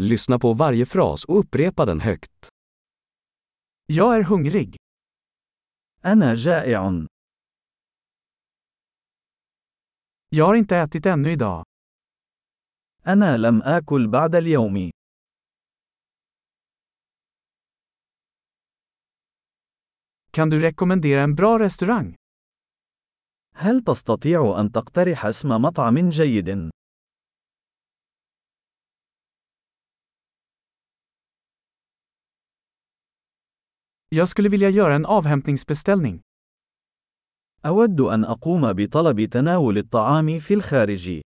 Lyssna på varje fras och upprepa den högt. Jag är hungrig. أنا جائع. Jag har inte ätit ännu idag. أنا لم آكل بعد اليوم. Kan du rekommendera en bra restaurang? هل تستطيع أن تقترح اسم مطعم جيد؟ Jag skulle vilja göra en avhämtningsbeställning. أود أن أقوم بطلب تناول الطعام في الخارج.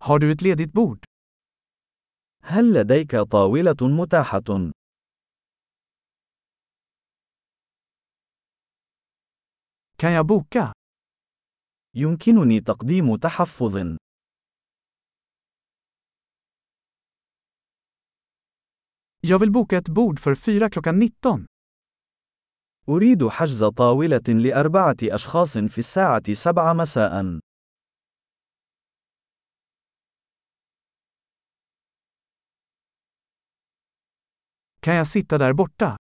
Har du ett ledigt bord? هل لديك طاولة متاحة؟ Kan jag boka? يمكنني تقديم تحفظ. Jag vill boka ett bord för fyra klockan 19. أريد حجز طاولة لأربعة أشخاص في الساعة سبعة مساء. Kan jag sitta där borta?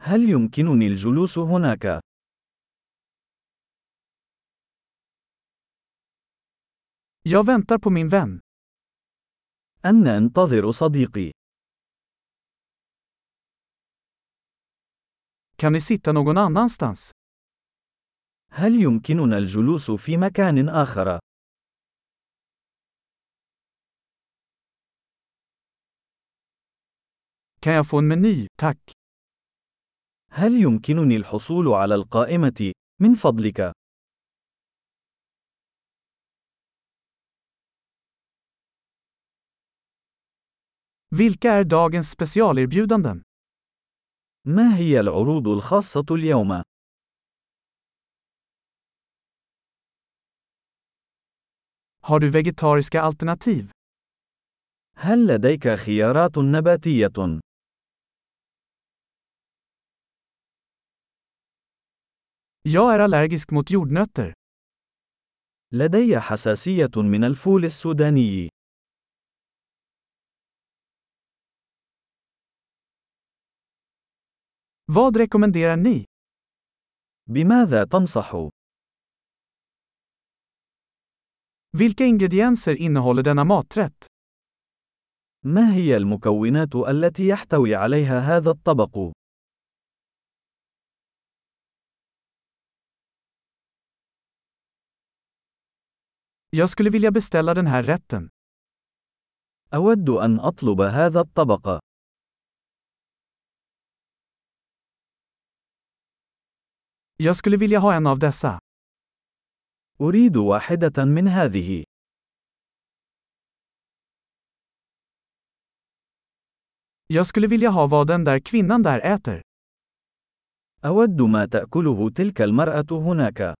هل يمكنني الجلوس هناك؟ Jag väntar på min vän. أنا أنتظر صديقي. Kan vi sitta någon annanstans? هل يمكننا الجلوس في مكان آخر؟ Kan jag få en meny, tack? هل يمكنني الحصول على القائمة؟ من فضلك. Vilka är dagens specialerbjudanden? ما هي العروض الخاصة اليوم؟ Har du vegetariska alternativ? هل لديك خيارات نباتية؟ Jag är allergisk mot jordnötter. لدي حساسية من الفول السوداني. Vad rekommenderar ni? بماذا تنصح؟ Vilka ingredienser innehåller denna maträtt? ما هي المكونات التي يحتوي عليها هذا الطبق؟ Jag skulle vilja beställa den här rätten. أود أن أطلب هذا الطبق. Jag skulle vilja ha en av dessa. أريد واحدة من هذه. Jag skulle vilja ha vad den där kvinnan där äter. أود ما تأكله تلك المرأة هناك.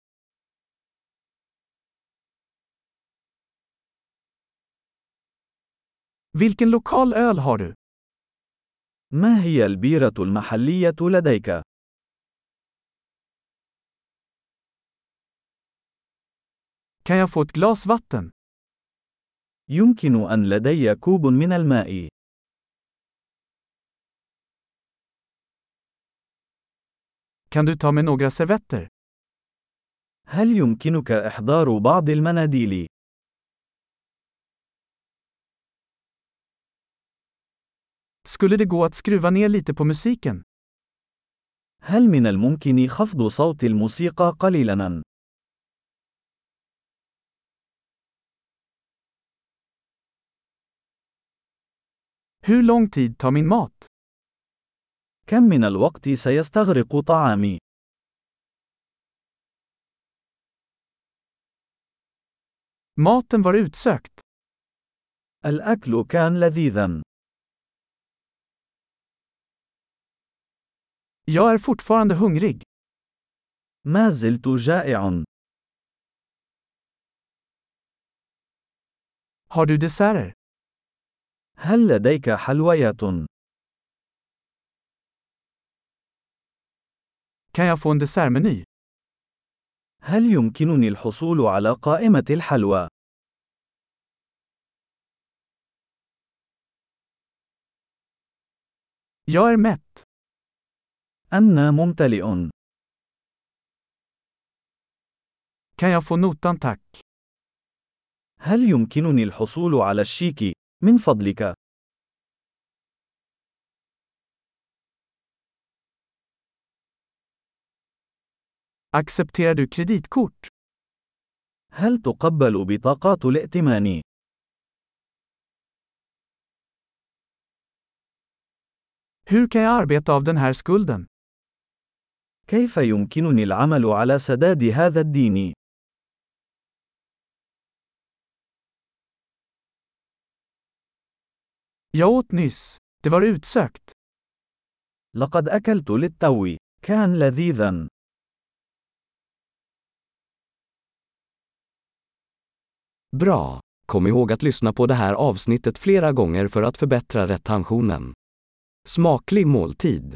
Vilken lokal öl har du? ما هي البيرة المحلية لديك؟ Kan jag få ett glas vatten? يمكن أن لدي كوب من الماء. Kan du ta med några servetter? هل يمكنك إحضار بعض المناديل؟ Skulle det gå att skruva ner lite på musiken? هل من الممكن خفض صوت الموسيقى قليلاً؟ Hur lång tid tar min mat? كم من الوقت سيستغرق طعامي؟ Maten var utsökt. الأكل كان لذيذاً. Jag är fortfarande hungrig. ما زلت جائع. Har du desserter? هل لديك حلويات؟ Kan jag få en dessertmeny? هل يمكنني الحصول على قائمة الحلوى؟ Jag är mätt. أنا ممتلئ. Kan jag få notan tack? هل يمكنني الحصول على الشيك؟ من فضلك. Accepterar du kreditkort? هل تقبل بطاقات الائتمان؟ Hur kan jag arbeta av den här skulden? كيف يمكنني العمل على سداد هذا الدين؟ Jag åt nyss. Det var utsökt. لقد أكلت للتو. كان لذيذا. Bra! Kom ihåg att lyssna på det här avsnittet flera gånger för att förbättra retentionen. Smaklig måltid!